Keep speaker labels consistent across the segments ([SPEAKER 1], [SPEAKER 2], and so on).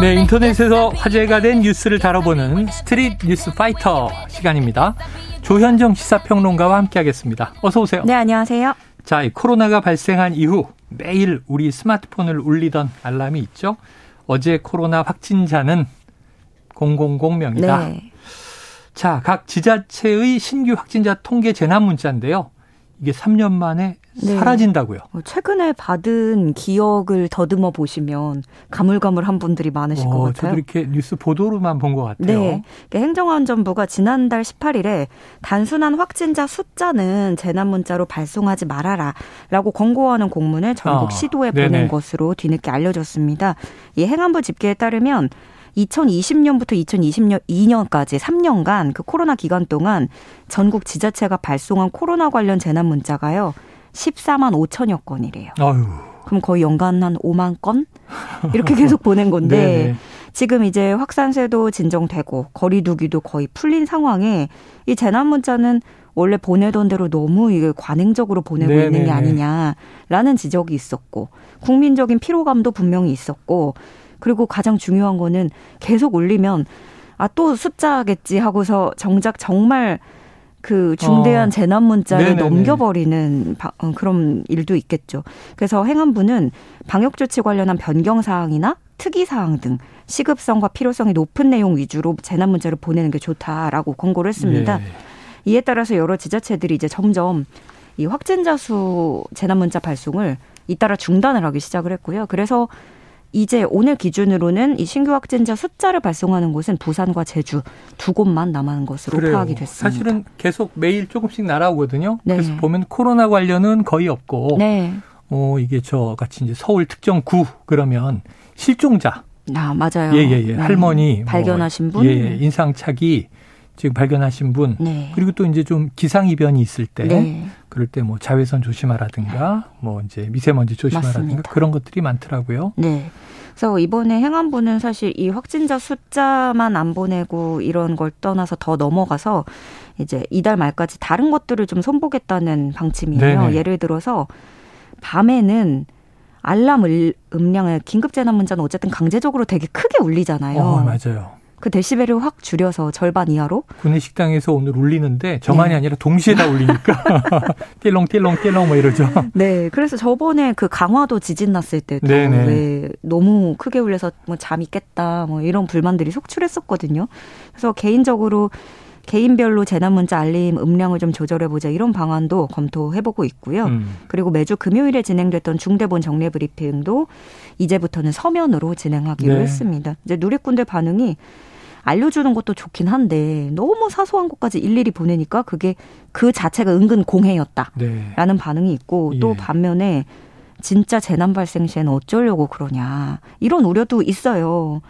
[SPEAKER 1] 네, 인터넷에서 화제가 된 뉴스를 다뤄보는 스트릿 뉴스 파이터 시간입니다. 조현정 시사평론가와 함께하겠습니다. 어서 오세요.
[SPEAKER 2] 네, 안녕하세요.
[SPEAKER 1] 자, 이 코로나가 발생한 이후 매일 우리 스마트폰을 울리던 알람이 있죠. 어제 코로나 확진자는 000명이다. 네. 자, 각 지자체의 신규 확진자 통계 재난 문자인데요. 이게 3년 만에 네. 사라진다고요.
[SPEAKER 2] 어, 최근에 받은 기억을 더듬어 보시면 가물가물한 분들이 많으실 오, 것 같아요.
[SPEAKER 1] 저도 이렇게 뉴스 보도로만 본 것 같아요. 네.
[SPEAKER 2] 그러니까 행정안전부가 지난달 18일에 단순한 확진자 숫자는 재난 문자로 발송하지 말아라 라고 권고하는 공문을 전국 아, 시도에 네네. 보낸 것으로 뒤늦게 알려졌습니다. 이 행안부 집계에 따르면 2020년부터 2022년까지 3년간 그 코로나 기간 동안 전국 지자체가 발송한 코로나 관련 재난 문자가요. 14만 5천여 건이래요. 아유. 그럼 거의 연간 한 5만 건? 이렇게 계속 보낸 건데 네, 네. 지금 이제 확산세도 진정되고 거리두기도 거의 풀린 상황에 이 재난 문자는 원래 보내던 대로 너무 이게 관행적으로 보내고 네네. 있는 게 네, 아니냐라는 지적이 있었고 국민적인 피로감도 분명히 있었고 그리고 가장 중요한 거는 계속 올리면 아 또 숫자겠지 하고서 정작 정말 그 중대한 어. 재난 문자를 네네네. 넘겨버리는 바, 어, 그런 일도 있겠죠. 그래서 행안부는 방역 조치 관련한 변경 사항이나 특이 사항 등 시급성과 필요성이 높은 내용 위주로 재난 문자를 보내는 게 좋다라고 권고를 했습니다. 네. 이에 따라서 여러 지자체들이 이제 점점 이 확진자 수 재난 문자 발송을 잇따라 중단을 하기 시작을 했고요. 그래서 이제 오늘 기준으로는 이 신규 확진자 숫자를 발송하는 곳은 부산과 제주 두 곳만 남은 것으로 그래요. 파악이 됐습니다.
[SPEAKER 1] 사실은 계속 매일 조금씩 날아오거든요. 네. 그래서 보면 코로나 관련은 거의 없고, 네. 어 이게 저 같이 이제 서울 특정 구 그러면 실종자.
[SPEAKER 2] 아 맞아요.
[SPEAKER 1] 예 예예. 예, 예. 네. 할머니
[SPEAKER 2] 뭐 발견하신 분.
[SPEAKER 1] 예, 예. 인상착의 지금 발견하신 분 네. 그리고 또 이제 좀 기상 이변이 있을 때 네. 그럴 때 뭐 자외선 조심하라든가 뭐 이제 미세먼지 조심하라든가 맞습니다. 그런 것들이 많더라고요.
[SPEAKER 2] 네. 그래서 이번에 행안부는 사실 이 확진자 숫자만 안 보내고 이런 걸 떠나서 더 넘어가서 이제 이달 말까지 다른 것들을 좀 손보겠다는 방침이에요. 네네. 예를 들어서 밤에는 알람 음량을 긴급 재난 문자는 어쨌든 강제적으로 되게 크게 울리잖아요.
[SPEAKER 1] 어, 맞아요.
[SPEAKER 2] 그 데시벨을 확 줄여서 절반 이하로.
[SPEAKER 1] 구내 식당에서 오늘 울리는데 저만이 네. 아니라 동시에 다 울리니까 띠롱 띠롱 띠롱 뭐 이러죠.
[SPEAKER 2] 네, 그래서 저번에 그 강화도 지진 났을 때도 왜 너무 크게 울려서 뭐 잠이 깼다 뭐 이런 불만들이 속출했었거든요. 그래서 개인적으로 개인별로 재난 문자 알림 음량을 좀 조절해 보자 이런 방안도 검토해 보고 있고요. 음. 그리고 매주 금요일에 진행됐던 중대본 정례 브리핑도 이제부터는 서면으로 진행하기로 네. 했습니다. 이제 누리꾼들 반응이 알려주는 것도 좋긴 한데 너무 사소한 것까지 일일이 보내니까 그게 그 자체가 은근 공해였다라는 네. 반응이 있고 또 예. 반면에 진짜 재난 발생 시에는 어쩌려고 그러냐 이런 우려도 있어요.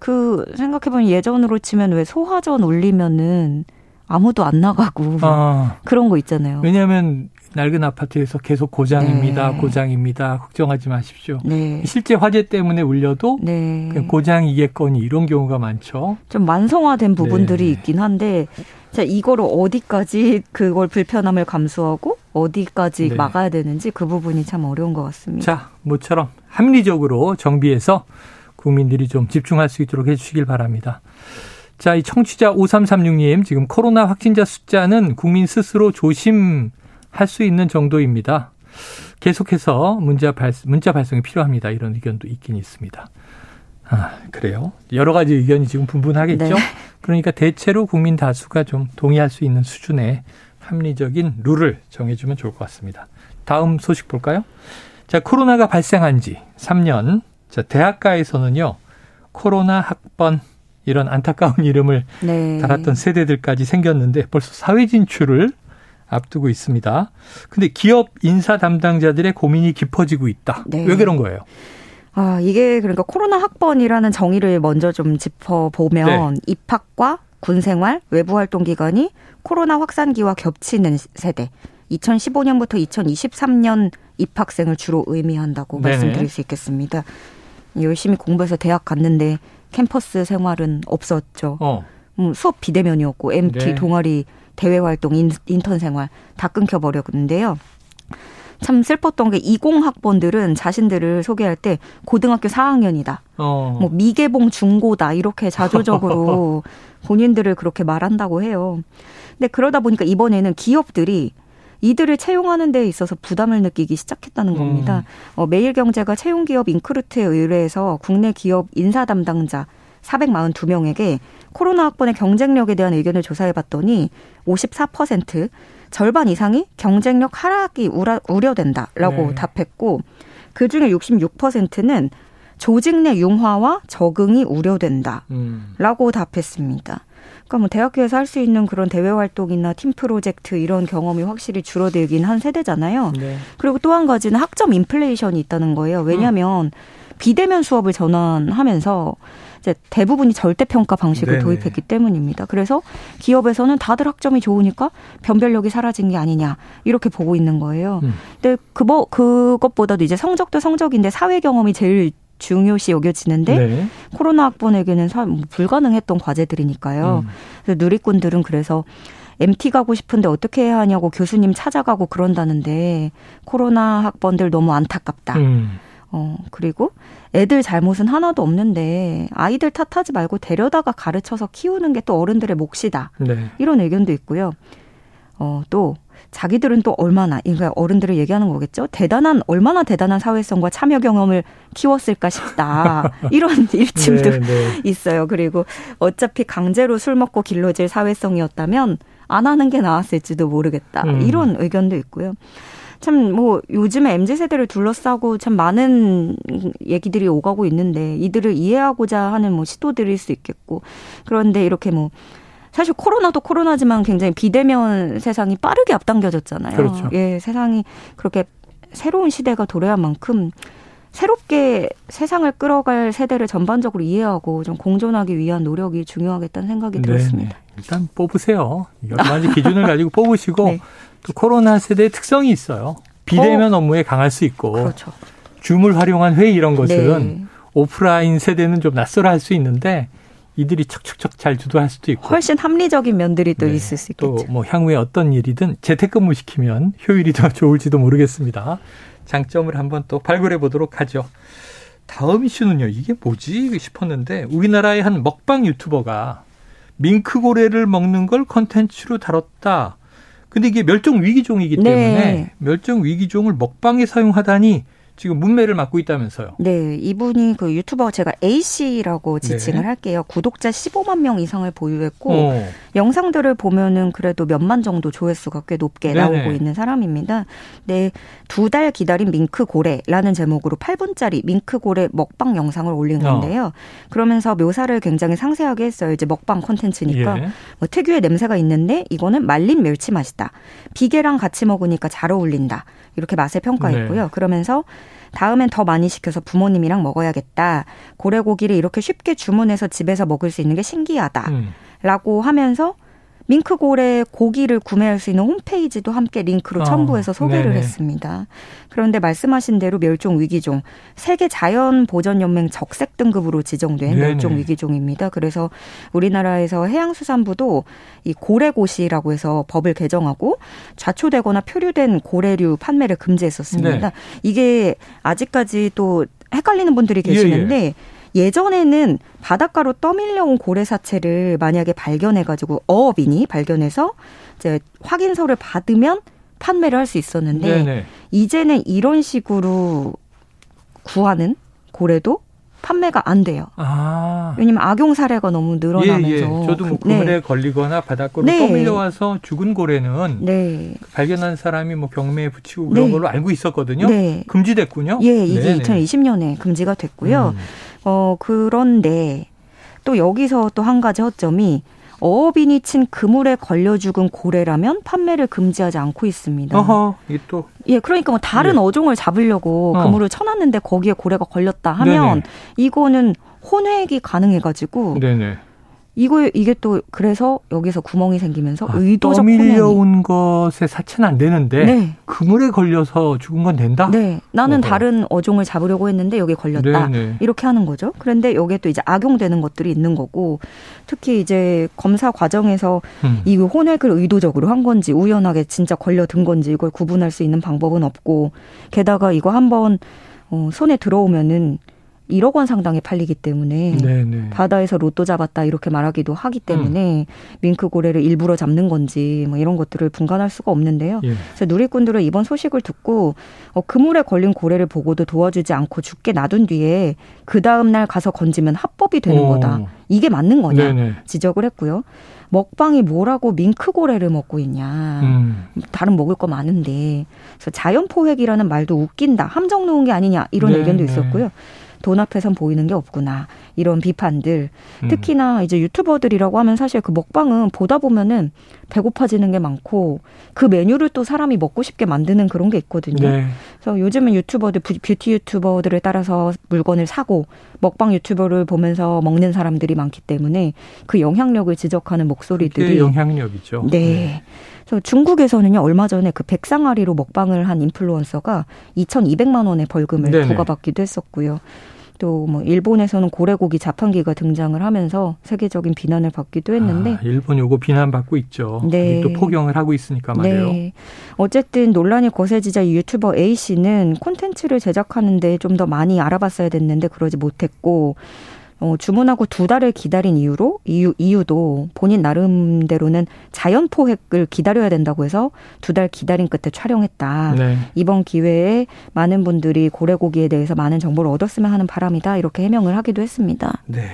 [SPEAKER 2] 그 생각해보면 예전으로 치면 왜 소화전 올리면은 아무도 안 나가고 아, 그런 거 있잖아요.
[SPEAKER 1] 왜냐하면 낡은 아파트에서 계속 고장입니다, 네. 고장입니다. 걱정하지 마십시오. 네. 실제 화재 때문에 울려도 네. 고장이겠거니 이런 경우가 많죠.
[SPEAKER 2] 좀 만성화된 부분들이 네. 있긴 한데 자 이거를 어디까지 그걸 불편함을 감수하고 어디까지 네. 막아야 되는지 그 부분이 참 어려운 것 같습니다.
[SPEAKER 1] 자, 모처럼 합리적으로 정비해서 국민들이 좀 집중할 수 있도록 해주시길 바랍니다. 자, 이 청취자 5336님, 지금 코로나 확진자 숫자는 국민 스스로 조심 할 수 있는 정도입니다. 계속해서 문자 발, 문자 발송이 필요합니다. 이런 의견도 있긴 있습니다. 아, 그래요. 여러 가지 의견이 지금 분분하겠죠? 네. 그러니까 대체로 국민 다수가 좀 동의할 수 있는 수준의 합리적인 룰을 정해주면 좋을 것 같습니다. 다음 소식 볼까요? 자, 코로나가 발생한 지 3년. 자, 대학가에서는요, 코로나 학번, 이런 안타까운 이름을 네. 달았던 세대들까지 생겼는데 벌써 사회 진출을 앞두고 있습니다. 근데 기업 인사 담당자들의 고민이 깊어지고 있다. 네. 왜 그런 거예요?
[SPEAKER 2] 아, 이게 그러니까 코로나 학번이라는 정의를 먼저 좀 짚어보면 네. 입학과 군 생활, 외부 활동 기간이 코로나 확산기와 겹치는 세대. 2015년부터 2023년 입학생을 주로 의미한다고 네 말씀드릴 수 있겠습니다. 열심히 공부해서 대학 갔는데 캠퍼스 생활은 없었죠. 어. 음, 수업 비대면이었고 MT 네. 동아리 대외 활동, 인, 턴 생활 다 끊겨 버렸는데요. 참 슬펐던 게 20학번들은 자신들을 소개할 때 고등학교 4학년이다. 어. 뭐 미개봉 중고다 이렇게 자조적으로 본인들을 그렇게 말한다고 해요. 근데 그러다 보니까 이번에는 기업들이 이들을 채용하는 데 있어서 부담을 느끼기 시작했다는 겁니다. 음. 어, 매일경제가 채용기업 인크루트에 의뢰해서 국내 기업 인사 담당자 442명에게 코로나 학번의 경쟁력에 대한 의견을 조사해 봤더니 54% 절반 이상이 경쟁력 하락이 우려된다라고 네. 답했고 그중에 66%는 조직 내 융화와 적응이 우려된다라고 음. 답했습니다. 그러니까 뭐 대학교에서 할 수 있는 그런 대외 활동이나 팀 프로젝트 이런 경험이 확실히 줄어들긴 한 세대잖아요. 네. 그리고 또 한 가지는 학점 인플레이션이 있다는 거예요. 왜냐하면 음. 비대면 수업을 전환하면서 이제 대부분이 절대 평가 방식을 네네. 도입했기 때문입니다. 그래서 기업에서는 다들 학점이 좋으니까 변별력이 사라진 게 아니냐 이렇게 보고 있는 거예요. 음. 근데 그뭐 그것보다도 이제 성적도 성적인데 사회 경험이 제일 중요시 여겨지는데 네. 코로나 학번에게는 사, 뭐 불가능했던 과제들이니까요. 음. 그래서 누리꾼들은 그래서 MT 가고 싶은데 어떻게 해야 하냐고 교수님 찾아가고 그런다는데 코로나 학번들 너무 안타깝다. 음. 어, 그리고 애들 잘못은 하나도 없는데 아이들 탓하지 말고 데려다가 가르쳐서 키우는 게 또 어른들의 몫이다. 네. 이런 의견도 있고요. 어, 또 자기들은 또 얼마나, 그러니까 어른들을 얘기하는 거겠죠? 대단한, 얼마나 대단한 사회성과 참여 경험을 키웠을까 싶다. 이런 일침도 네, 네. 있어요. 그리고 어차피 강제로 술 먹고 길러질 사회성이었다면 안 하는 게 나았을지도 모르겠다. 음. 이런 의견도 있고요. 참, 뭐, 요즘에 MZ세대를 둘러싸고 참 많은 얘기들이 오가고 있는데, 이들을 이해하고자 하는 뭐 시도들일 수 있겠고, 그런데 이렇게 뭐, 사실 코로나도 코로나지만 굉장히 비대면 세상이 빠르게 앞당겨졌잖아요. 그렇죠. 예, 세상이 그렇게 새로운 시대가 도래한 만큼 새롭게 세상을 끌어갈 세대를 전반적으로 이해하고 좀 공존하기 위한 노력이 중요하겠다는 생각이 네네. 들었습니다.
[SPEAKER 1] 일단 뽑으세요. 여러 가지 기준을 가지고 뽑으시고 네. 또 코로나 세대의 특성이 있어요. 비대면 어. 업무에 강할 수 있고 그렇죠. 줌을 활용한 회의 이런 것은 네. 오프라인 세대는 좀 낯설어 할 수 있는데 이들이 척척척 잘 주도할 수도 있고
[SPEAKER 2] 훨씬 합리적인 면들이 또 네. 있을 수 있겠죠.
[SPEAKER 1] 또 뭐 향후에 어떤 일이든 재택근무 시키면 효율이 더 좋을지도 모르겠습니다. 장점을 한번 또 발굴해 보도록 하죠. 다음 이슈는요. 이게 뭐지 싶었는데 우리나라의 한 먹방 유튜버가 밍크고래를 먹는 걸 컨텐츠로 다뤘다. 근데 이게 멸종 위기종이기 때문에 네. 멸종 위기종을 먹방에 사용하다니 지금 문매를 맡고 있다면서요.
[SPEAKER 2] 네, 이분이 그 유튜버 제가 A 씨라고 지칭을 네. 할게요. 구독자 15만 명 이상을 보유했고 어. 영상들을 보면은 그래도 몇만 정도 조회수가 꽤 높게 네네. 나오고 있는 사람입니다. 네, 두 달 기다린 밍크 고래라는 제목으로 8분짜리 밍크 고래 먹방 영상을 올린 어. 건데요. 어. 그러면서 묘사를 굉장히 상세하게 했어요. 이제 먹방 콘텐츠니까 예. 뭐 특유의 냄새가 있는데 이거는 말린 멸치 맛이다. 비계랑 같이 먹으니까 잘 어울린다. 이렇게 맛을 평가했고요. 네. 그러면서 다음엔 더 많이 시켜서 부모님이랑 먹어야겠다. 고래고기를 이렇게 쉽게 주문해서 집에서 먹을 수 있는 게 신기하다. 음. 라고 하면서 밍크골의 고기를 구매할 수 있는 홈페이지도 함께 링크로 어, 첨부해서 소개를 네네. 했습니다. 그런데 말씀하신 대로 멸종 위기종 세계 자연 보전 연맹 적색 등급으로 지정된 네네. 멸종 위기종입니다. 그래서 우리나라에서 해양수산부도 이 고래고시라고 해서 법을 개정하고 좌초되거나 표류된 고래류 판매를 금지했었습니다. 네. 이게 아직까지 또 헷갈리는 분들이 계시는데 예, 예. 예전에는 바닷가로 떠밀려온 고래 사체를 만약에 발견해가지고 어업인이 발견해서 이제 확인서를 받으면 판매를 할 수 있었는데 네네. 이제는 이런 식으로 구하는 고래도 판매가 안 돼요. 아. 왜냐면 악용 사례가 너무 늘어나면서. 예, 예.
[SPEAKER 1] 저도 뭐 그물에 네. 걸리거나 바닷가로 네. 떠밀려와서 죽은 고래는 네. 발견한 사람이 뭐 경매에 붙이고 그런 네. 걸로 알고 있었거든요. 네. 금지됐군요.
[SPEAKER 2] 예, 이게 네네. 2020년에 금지가 됐고요. 음. 어, 그런데 또 여기서 또 한 가지 허점이 어업인이 친 그물에 걸려 죽은 고래라면 판매를 금지하지 않고 있습니다.
[SPEAKER 1] 어허, 이게 또.
[SPEAKER 2] 예, 그러니까 뭐 다른 네. 어종을 잡으려고 어. 그물을 쳐놨는데 거기에 고래가 걸렸다 하면 네네. 이거는 혼획이 가능해가지고. 네네. 이거 이게 또 그래서 여기서 구멍이 생기면서 아, 의도적
[SPEAKER 1] 떠밀려온 것에 사체는 안 되는데 네. 그물에 걸려서 죽은 건 된다.
[SPEAKER 2] 네, 나는 어허. 다른 어종을 잡으려고 했는데 여기 걸렸다. 네네. 네. 이렇게 하는 거죠. 그런데 여기에 또 이제 악용되는 것들이 있는 거고 특히 이제 검사 과정에서 음. 이 혼액을 의도적으로 한 건지 우연하게 진짜 걸려든 건지 이걸 구분할 수 있는 방법은 없고 게다가 이거 한번 어, 손에 들어오면은 1억 원 상당에 팔리기 때문에 네네. 네. 바다에서 로또 잡았다 이렇게 말하기도 하기 때문에 음. 밍크 고래를 일부러 잡는 건지 뭐 이런 것들을 분간할 수가 없는데요. 예. 그래서 누리꾼들은 이번 소식을 듣고 어, 그물에 걸린 고래를 보고도 도와주지 않고 죽게 놔둔 뒤에 그 다음 날 가서 건지면 합법이 되는 오. 거다. 이게 맞는 거냐 네네. 네. 지적을 했고요. 먹방이 뭐라고 밍크고래를 먹고 있냐. 음. 다른 먹을 거 많은데. 그래서 자연포획이라는 말도 웃긴다. 함정 놓은 게 아니냐. 이런 네, 의견도 있었고요. 돈 앞에선 보이는 게 없구나. 이런 비판들. 음. 특히나 이제 유튜버들이라고 하면 사실 그 먹방은 보다 보면은 배고파지는 게 많고 그 메뉴를 또 사람이 먹고 싶게 만드는 그런 게 있거든요. 네. 그래서 요즘은 유튜버들, 뷰티 유튜버들을 따라서 물건을 사고 먹방 유튜버를 보면서 먹는 사람들이 많기 때문에 그 영향력을 지적하는 목소리들이.
[SPEAKER 1] 영향력이죠.
[SPEAKER 2] 네. 네. 그래서 중국에서는요 얼마 전에 그 백상아리로 먹방을 한 인플루언서가 2,200만 원의 벌금을 네네. 부과받기도 했었고요. 또 뭐 일본에서는 고래고기 자판기가 등장을 하면서 세계적인 비난을 받기도 했는데
[SPEAKER 1] 아, 일본 요거 비난받고 있죠. 네. 또 포경을 하고 있으니까 말이에요. 네.
[SPEAKER 2] 어쨌든 논란이 거세지자 유튜버 A 씨는 콘텐츠를 제작하는데 좀 더 많이 알아봤어야 됐는데 그러지 못했고 어, 주문하고 두 달을 기다린 이유로 이유 이유도 본인 나름대로는 자연 포획을 기다려야 된다고 해서 두 달 기다린 끝에 촬영했다. 네. 이번 기회에 많은 분들이 고래고기에 대해서 많은 정보를 얻었으면 하는 바람이다. 이렇게 해명을 하기도 했습니다.
[SPEAKER 1] 네.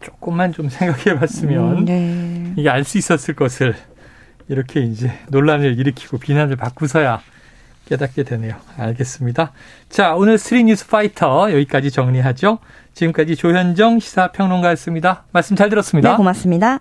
[SPEAKER 1] 조금만 좀 생각해 봤으면 음, 네. 이게 알 수 있었을 것을 이렇게 이제 논란을 일으키고 비난을 받고서야 깨닫게 되네요. 알겠습니다. 자, 오늘 스리 뉴스 파이터 여기까지 정리하죠. 지금까지 조현정 시사평론가였습니다. 말씀 잘 들었습니다.
[SPEAKER 2] 네, 고맙습니다.